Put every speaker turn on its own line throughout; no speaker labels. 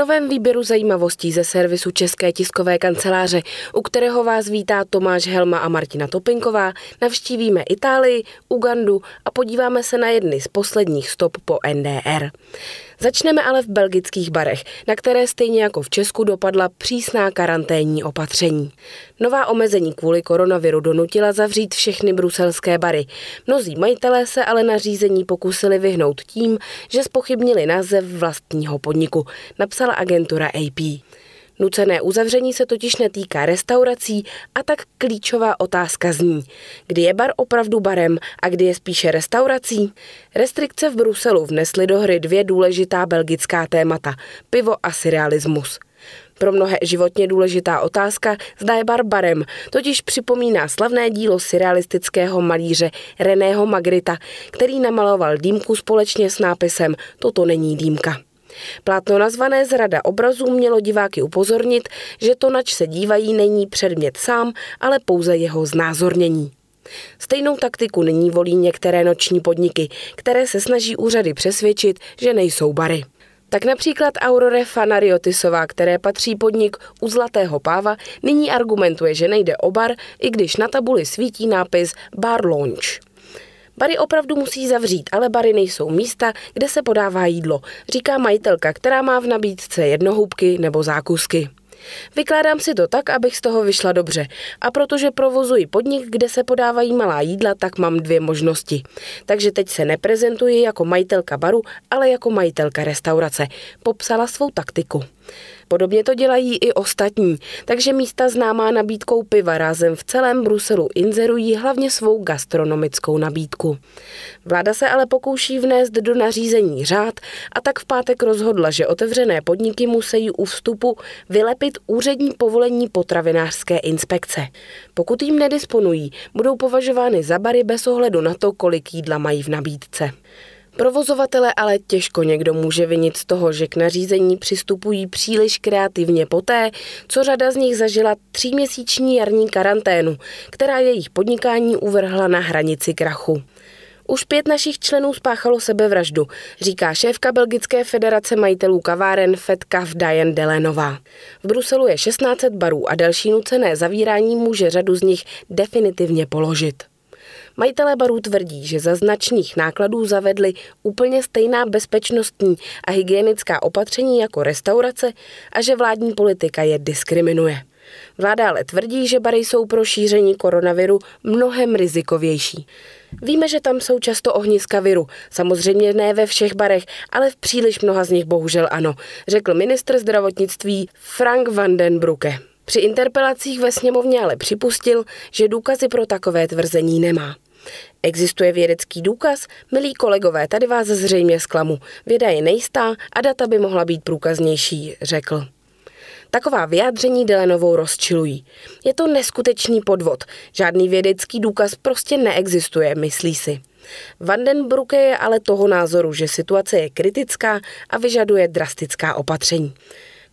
novém výběru zajímavostí ze servisu České tiskové kanceláře, u kterého vás vítá Tomáš Helma a Martina Topinková, navštívíme Itálii, Ugandu a podíváme se na jedny z posledních stop po NDR. Začneme ale v belgických barech, na které stejně jako v Česku dopadla přísná karanténní opatření. Nová omezení kvůli koronaviru donutila zavřít všechny bruselské bary. Mnozí majitelé se ale na řízení pokusili vyhnout tím, že spochybnili název vlastního podniku, napsala agentura AP. Nucené uzavření se totiž netýká restaurací a tak klíčová otázka zní, kdy je bar opravdu barem a kdy je spíše restaurací? Restrikce v Bruselu vnesly do hry dvě důležitá belgická témata – pivo a surrealismus. Pro mnohé životně důležitá otázka, zda je bar barem, totiž připomíná slavné dílo surrealistického malíře Reného Magrita, který namaloval dýmku společně s nápisem Toto není dýmka. Plátno nazvané Zrada obrazů mělo diváky upozornit, že to, nač se dívají, není předmět sám, ale pouze jeho znázornění. Stejnou taktiku nyní volí některé noční podniky, které se snaží úřady přesvědčit, že nejsou bary. Tak například Aurore Fanariotisová, které patří podnik u Zlatého páva, nyní argumentuje, že nejde o bar, i když na tabuli svítí nápis Bar Lounge. Bary opravdu musí zavřít, ale bary nejsou místa, kde se podává jídlo, říká majitelka, která má v nabídce jednohubky nebo zákusky. Vykládám si to tak, abych z toho vyšla dobře. A protože provozuji podnik, kde se podávají malá jídla, tak mám dvě možnosti. Takže teď se neprezentuji jako majitelka baru, ale jako majitelka restaurace. Popsala svou taktiku. Podobně to dělají i ostatní, takže místa známá nabídkou piva rázem v celém Bruselu inzerují hlavně svou gastronomickou nabídku. Vláda se ale pokouší vnést do nařízení řád a tak v pátek rozhodla, že otevřené podniky musí u vstupu vylepit úřední povolení potravinářské inspekce. Pokud jim nedisponují, budou považovány za bary bez ohledu na to, kolik jídla mají v nabídce. Provozovatele ale těžko někdo může vinit z toho, že k nařízení přistupují příliš kreativně poté, co řada z nich zažila tříměsíční jarní karanténu, která jejich podnikání uvrhla na hranici krachu. Už pět našich členů spáchalo sebevraždu, říká šéfka Belgické federace majitelů kaváren Fedkav Diane Delenová. V Bruselu je 16 barů a další nucené zavírání může řadu z nich definitivně položit. Majitelé barů tvrdí, že za značných nákladů zavedli úplně stejná bezpečnostní a hygienická opatření jako restaurace a že vládní politika je diskriminuje. Vláda ale tvrdí, že bary jsou pro šíření koronaviru mnohem rizikovější. Víme, že tam jsou často ohniska viru. Samozřejmě ne ve všech barech, ale v příliš mnoha z nich bohužel ano, řekl ministr zdravotnictví Frank van den Brucke. Při interpelacích ve sněmovně ale připustil, že důkazy pro takové tvrzení nemá. Existuje vědecký důkaz? Milí kolegové, tady vás zřejmě zklamu. Věda je nejistá a data by mohla být průkaznější, řekl. Taková vyjádření Dylanovou rozčilují. Je to neskutečný podvod. Žádný vědecký důkaz prostě neexistuje, myslí si. Vandenbrucke je ale toho názoru, že situace je kritická a vyžaduje drastická opatření.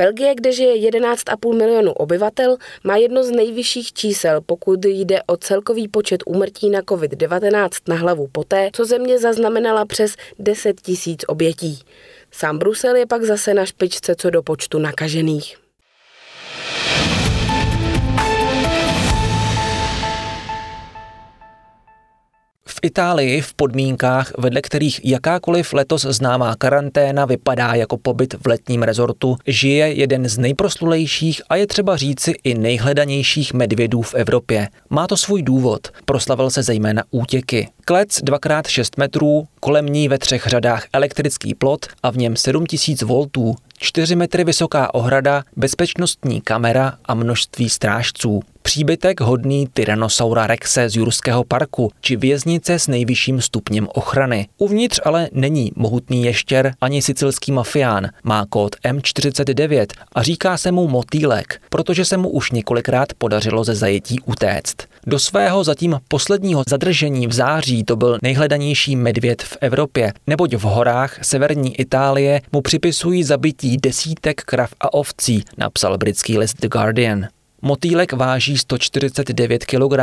Belgie, kde žije 11,5 milionu obyvatel, má jedno z nejvyšších čísel, pokud jde o celkový počet úmrtí na COVID-19 na hlavu poté, co země zaznamenala přes 10 tisíc obětí. Sám Brusel je pak zase na špičce co do počtu nakažených.
Itálii v podmínkách, vedle kterých jakákoliv letos známá karanténa vypadá jako pobyt v letním rezortu, žije jeden z nejproslulejších a je třeba říci i nejhledanějších medvědů v Evropě. Má to svůj důvod. Proslavil se zejména útěky. Klec 2x6 metrů, kolem ní ve třech řadách elektrický plot a v něm 7000 voltů, 4 metry vysoká ohrada, bezpečnostní kamera a množství strážců. Příbytek hodný Tyrannosaura rexe z Jurského parku či věznice s nejvyšším stupněm ochrany. Uvnitř ale není mohutný ještěr ani sicilský mafián. Má kód M49 a říká se mu motýlek, protože se mu už několikrát podařilo ze zajetí utéct. Do svého zatím posledního zadržení v září to byl nejhledanější medvěd v Evropě, neboť v horách severní Itálie mu připisují zabití desítek krav a ovcí, napsal britský list The Guardian. Motýlek váží 149 kg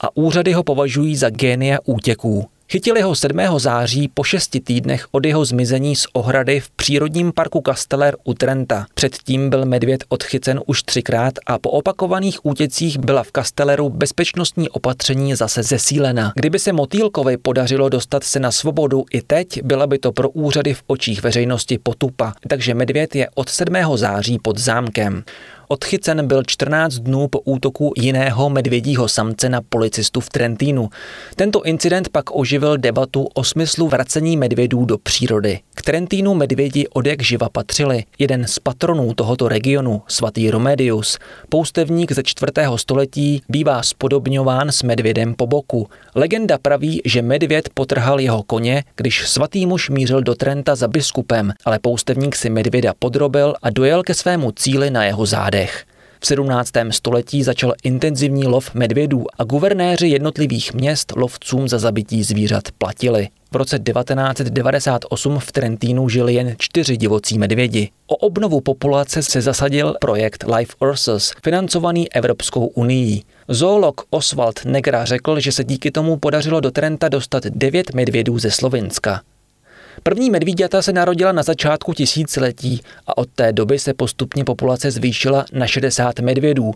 a úřady ho považují za génia útěků. Chytili ho 7. září po šesti týdnech od jeho zmizení z ohrady v přírodním parku Casteller u Trenta. Předtím byl medvěd odchycen už třikrát a po opakovaných útěcích byla v Castelleru bezpečnostní opatření zase zesílena. Kdyby se Motýlkovi podařilo dostat se na svobodu i teď, byla by to pro úřady v očích veřejnosti potupa, takže medvěd je od 7. září pod zámkem. Odchycen byl 14 dnů po útoku jiného medvědího samce na policistu v Trentínu. Tento incident pak oživil debatu o smyslu vracení medvědů do přírody. K Trentínu medvědi od jak živa patřili. Jeden z patronů tohoto regionu, svatý Romedius, poustevník ze 4. století, bývá spodobňován s medvědem po boku. Legenda praví, že medvěd potrhal jeho koně, když svatý muž mířil do Trenta za biskupem, ale poustevník si medvěda podrobil a dojel ke svému cíli na jeho zádech letech. V 17. století začal intenzivní lov medvědů a guvernéři jednotlivých měst lovcům za zabití zvířat platili. V roce 1998 v Trentínu žili jen čtyři divocí medvědi. O obnovu populace se zasadil projekt Life Ursus, financovaný Evropskou unii. Zoolog Oswald Negra řekl, že se díky tomu podařilo do Trenta dostat devět medvědů ze Slovinska. První medvíďata se narodila na začátku tisíciletí a od té doby se postupně populace zvýšila na 60 medvědů.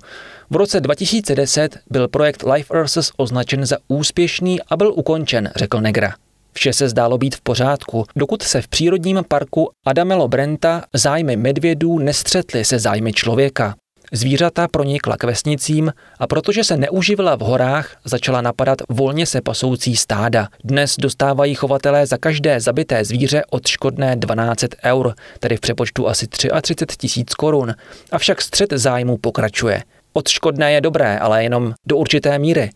V roce 2010 byl projekt Life Earths označen za úspěšný a byl ukončen, řekl Negra. Vše se zdálo být v pořádku, dokud se v přírodním parku Adamelo Brenta zájmy medvědů nestřetly se zájmy člověka. Zvířata pronikla k vesnicím a protože se neuživila v horách, začala napadat volně se pasoucí stáda. Dnes dostávají chovatelé za každé zabité zvíře odškodné 12 eur, tedy v přepočtu asi 33 tisíc korun. Avšak střed zájmu pokračuje. Odškodné je dobré, ale jenom do určité míry.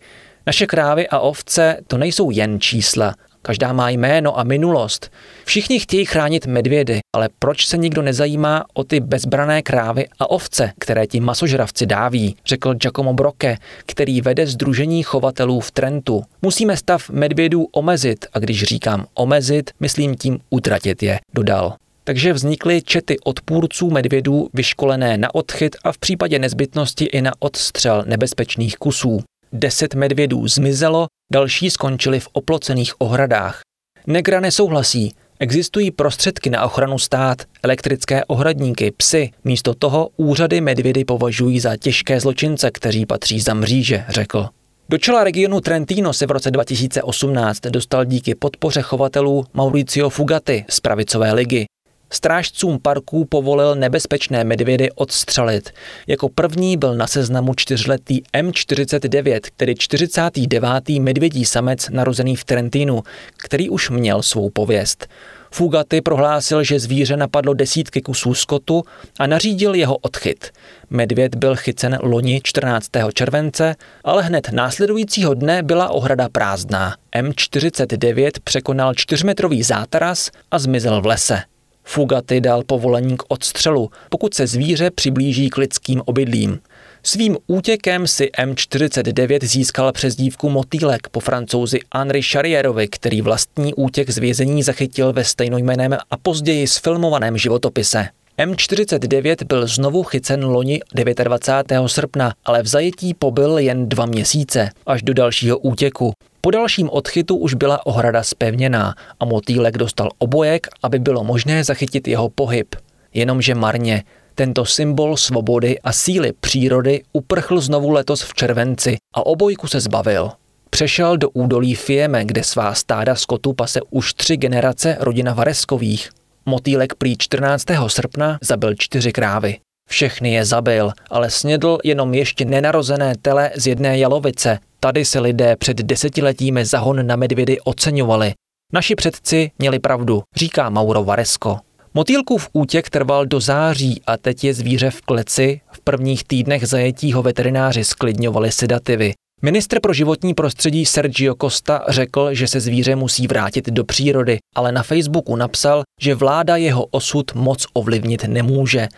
Naše krávy a ovce to nejsou jen čísla. Každá má jméno a minulost. Všichni chtějí chránit medvědy, ale proč se nikdo nezajímá o ty bezbrané krávy a ovce, které ti masožravci dáví, řekl Giacomo Broke, který vede Združení chovatelů v Trentu. Musíme stav medvědů omezit a když říkám omezit, myslím tím utratit je, dodal. Takže vznikly čety odpůrců medvědů vyškolené na odchyt a v případě nezbytnosti i na odstřel nebezpečných kusů. Deset medvědů zmizelo, další skončili v oplocených ohradách. Negra nesouhlasí, Existují prostředky na ochranu stát, elektrické ohradníky, psy. Místo toho úřady medvědy považují za těžké zločince, kteří patří za mříže, řekl. Do čela regionu Trentino se v roce 2018 dostal díky podpoře chovatelů Mauricio Fugati z pravicové ligy. Strážcům parků povolil nebezpečné medvědy odstřelit. Jako první byl na seznamu čtyřletý M49, tedy 49. medvědí samec narozený v Trentinu, který už měl svou pověst. Fugaty prohlásil, že zvíře napadlo desítky kusů skotu a nařídil jeho odchyt. Medvěd byl chycen loni 14. července, ale hned následujícího dne byla ohrada prázdná. M49 překonal čtyřmetrový zátaras a zmizel v lese. Fugaty dal povolení k odstřelu, pokud se zvíře přiblíží k lidským obydlím. Svým útěkem si M49 získal přezdívku Motýlek po francouzi Henri Charrierovi, který vlastní útěk z vězení zachytil ve stejnojmeném a později sfilmovaném životopise. M49 byl znovu chycen loni 29. srpna, ale v zajetí pobyl jen dva měsíce, až do dalšího útěku. Po dalším odchytu už byla ohrada spevněná a motýlek dostal obojek, aby bylo možné zachytit jeho pohyb. Jenomže marně. Tento symbol svobody a síly přírody uprchl znovu letos v červenci a obojku se zbavil. Přešel do údolí Fieme, kde svá stáda skotu pase už tři generace rodina Vareskových. Motýlek prý 14. srpna zabil čtyři krávy. Všechny je zabil, ale snědl jenom ještě nenarozené tele z jedné jalovice. Tady se lidé před desetiletími zahon na medvědy oceňovali. Naši předci měli pravdu, říká Mauro Varesko. Motýlkův útěk trval do září a teď je zvíře v kleci. V prvních týdnech zajetí ho veterináři sklidňovali sedativy. Ministr pro životní prostředí Sergio Costa řekl, že se zvíře musí vrátit do přírody, ale na Facebooku napsal, že vláda jeho osud moc ovlivnit nemůže.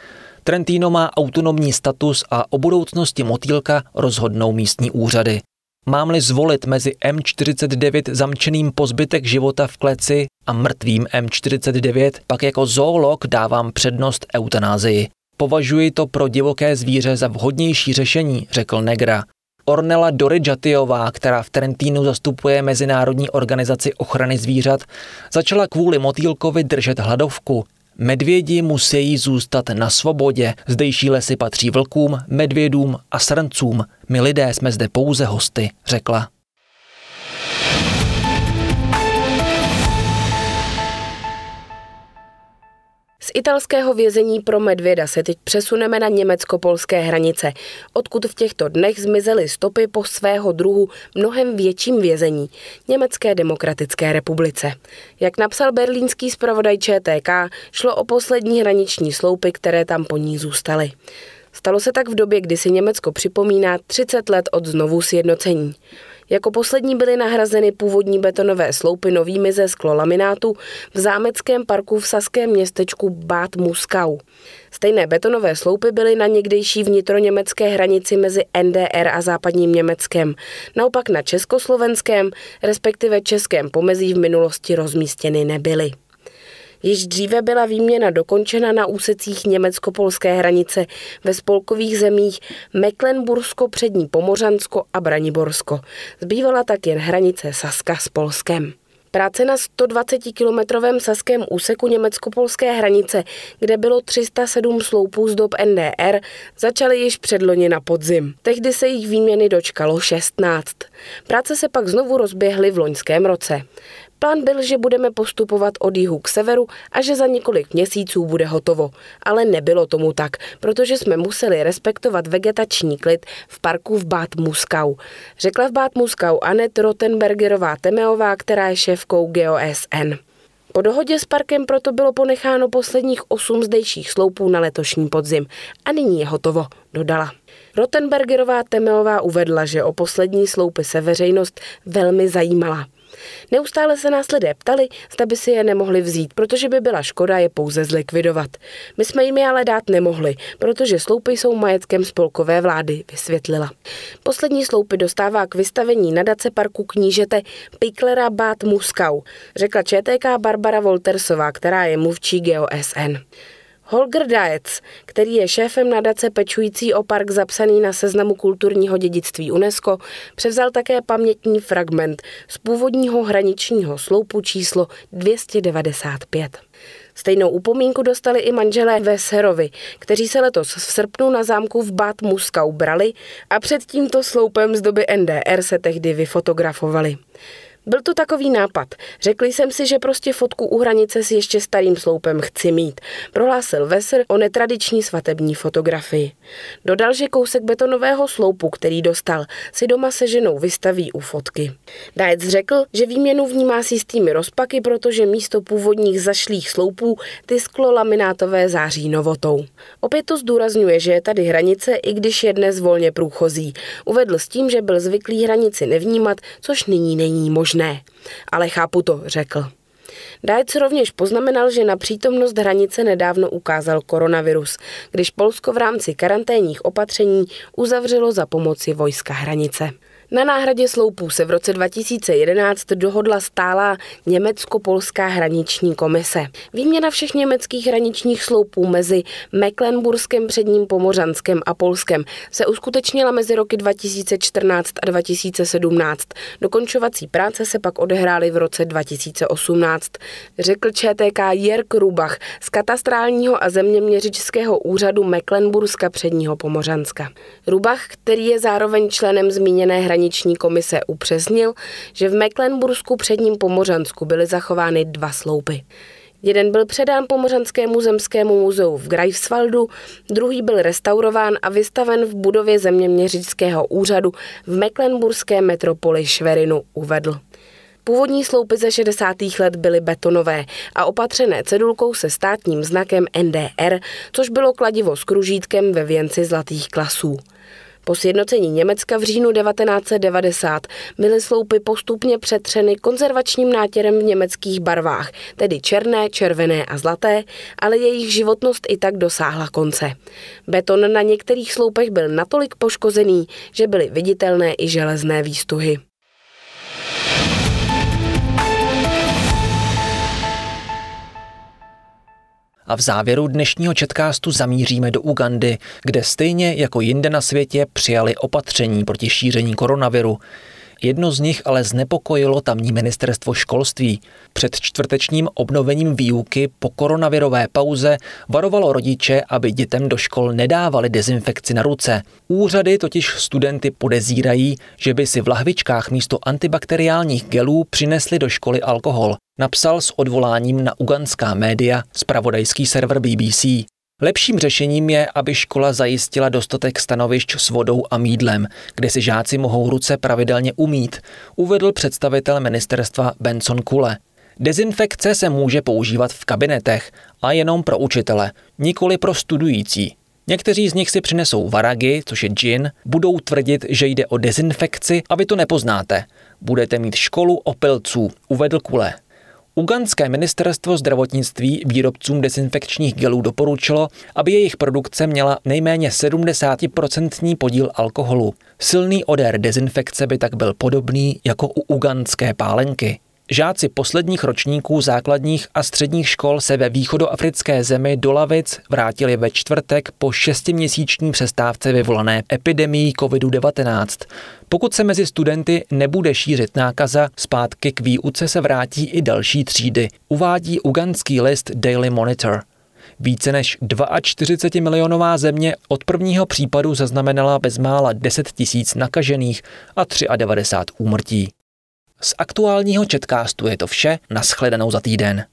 Trentino má autonomní status a o budoucnosti motýlka rozhodnou místní úřady. Mám-li zvolit mezi M49 zamčeným po zbytek života v kleci a mrtvým M49, pak jako zoolog dávám přednost eutanázii. Považuji to pro divoké zvíře za vhodnější řešení, řekl Negra. Ornella Doridžatijová, která v Trentínu zastupuje Mezinárodní organizaci ochrany zvířat, začala kvůli motýlkovi držet hladovku. Medvědi musí zůstat na svobodě. Zdejší lesy patří vlkům, medvědům a srncům. My lidé jsme zde pouze hosty, řekla.
Z italského vězení pro medvěda se teď přesuneme na německo-polské hranice, odkud v těchto dnech zmizely stopy po svého druhu mnohem větším vězení, Německé demokratické republice. Jak napsal berlínský zpravodaj ČTK, šlo o poslední hraniční sloupy, které tam po ní zůstaly. Stalo se tak v době, kdy si Německo připomíná 30 let od znovu sjednocení. Jako poslední byly nahrazeny původní betonové sloupy novými ze sklolaminátu v zámeckém parku v saském městečku Bad Muskau. Stejné betonové sloupy byly na někdejší vnitroněmecké hranici mezi NDR a západním Německem. Naopak na československém, respektive českém pomezí v minulosti rozmístěny nebyly. Již dříve byla výměna dokončena na úsecích německo-polské hranice ve spolkových zemích Mecklenbursko, Přední Pomořansko a Braniborsko. Zbývala tak jen hranice Saska s Polskem. Práce na 120-kilometrovém saském úseku německo-polské hranice, kde bylo 307 sloupů z dob NDR, začaly již předloni na podzim. Tehdy se jich výměny dočkalo 16. Práce se pak znovu rozběhly v loňském roce. Plán byl, že budeme postupovat od jihu k severu a že za několik měsíců bude hotovo. Ale nebylo tomu tak, protože jsme museli respektovat vegetační klid v parku v Bát Muskau. Řekla v Bát Muskau Anet Rottenbergerová Temeová, která je šéfkou GeoSN. Po dohodě s parkem proto bylo ponecháno posledních osm zdejších sloupů na letošní podzim a nyní je hotovo, dodala. Rottenbergerová Temeová uvedla, že o poslední sloupy se veřejnost velmi zajímala. Neustále se nás lidé ptali, zda by si je nemohli vzít, protože by byla škoda je pouze zlikvidovat. My jsme jim je ale dát nemohli, protože sloupy jsou majetkem spolkové vlády, vysvětlila. Poslední sloupy dostává k vystavení nadace parku knížete Piklera Bát Muskau, řekla ČTK Barbara Voltersová, která je mluvčí GeoSN. Holger Daetz, který je šéfem nadace pečující o park zapsaný na seznamu kulturního dědictví UNESCO, převzal také pamětní fragment z původního hraničního sloupu číslo 295. Stejnou upomínku dostali i manželé Veserovi, kteří se letos v srpnu na zámku v Bad Muskau brali a před tímto sloupem z doby NDR se tehdy vyfotografovali. Byl to takový nápad. Řekl jsem si, že prostě fotku u hranice s ještě starým sloupem chci mít. Prohlásil Veser o netradiční svatební fotografii. Dodal, že kousek betonového sloupu, který dostal, si doma se ženou vystaví u fotky. Dajec řekl, že výměnu vnímá s jistými rozpaky, protože místo původních zašlých sloupů tisklo laminátové září novotou. Opět to zdůrazňuje, že je tady hranice, i když je dnes volně průchozí. Uvedl s tím, že byl zvyklý hranici nevnímat, což nyní není možné možné. Ale chápu to, řekl. Dajec rovněž poznamenal, že na přítomnost hranice nedávno ukázal koronavirus, když Polsko v rámci karanténních opatření uzavřelo za pomoci vojska hranice. Na náhradě sloupů se v roce 2011 dohodla stálá německo-polská hraniční komise. Výměna všech německých hraničních sloupů mezi Mecklenburskem, Předním Pomořanskem a Polskem se uskutečnila mezi roky 2014 a 2017. Dokončovací práce se pak odehrály v roce 2018, řekl ČTK Jirk Rubach z katastrálního a zeměměřičského úřadu Mecklenburska Předního Pomořanska. Rubach, který je zároveň členem zmíněné hraniční hraniční komise upřesnil, že v Mecklenbursku předním Pomořansku byly zachovány dva sloupy. Jeden byl předán Pomořanskému zemskému muzeu v Greifswaldu, druhý byl restaurován a vystaven v budově zeměměřického úřadu v Mecklenburské metropoli Šverinu, uvedl. Původní sloupy ze 60. let byly betonové a opatřené cedulkou se státním znakem NDR, což bylo kladivo s kružítkem ve věnci zlatých klasů. Po sjednocení Německa v říjnu 1990 byly sloupy postupně přetřeny konzervačním nátěrem v německých barvách, tedy černé, červené a zlaté, ale jejich životnost i tak dosáhla konce. Beton na některých sloupech byl natolik poškozený, že byly viditelné i železné výstuhy.
A v závěru dnešního četkástu zamíříme do Ugandy, kde stejně jako jinde na světě přijali opatření proti šíření koronaviru. Jedno z nich ale znepokojilo tamní ministerstvo školství. Před čtvrtečním obnovením výuky po koronavirové pauze varovalo rodiče, aby dětem do škol nedávali dezinfekci na ruce. Úřady totiž studenty podezírají, že by si v lahvičkách místo antibakteriálních gelů přinesli do školy alkohol. Napsal s odvoláním na uganská média spravodajský server BBC. Lepším řešením je, aby škola zajistila dostatek stanovišť s vodou a mídlem, kde si žáci mohou ruce pravidelně umít, uvedl představitel ministerstva Benson Kule. Dezinfekce se může používat v kabinetech a jenom pro učitele, nikoli pro studující. Někteří z nich si přinesou varagy, což je gin, budou tvrdit, že jde o dezinfekci a vy to nepoznáte. Budete mít školu opilců, uvedl Kule. Ugandské ministerstvo zdravotnictví výrobcům dezinfekčních gelů doporučilo, aby jejich produkce měla nejméně 70% podíl alkoholu. Silný odér dezinfekce by tak byl podobný jako u ugandské pálenky. Žáci posledních ročníků základních a středních škol se ve východoafrické zemi do lavic vrátili ve čtvrtek po šestiměsíční přestávce vyvolané epidemií COVID-19. Pokud se mezi studenty nebude šířit nákaza, zpátky k výuce se vrátí i další třídy, uvádí ugandský list Daily Monitor. Více než 42 milionová země od prvního případu zaznamenala bezmála 10 tisíc nakažených a 93 úmrtí. Z aktuálního četkástu je to vše, naschledanou za týden.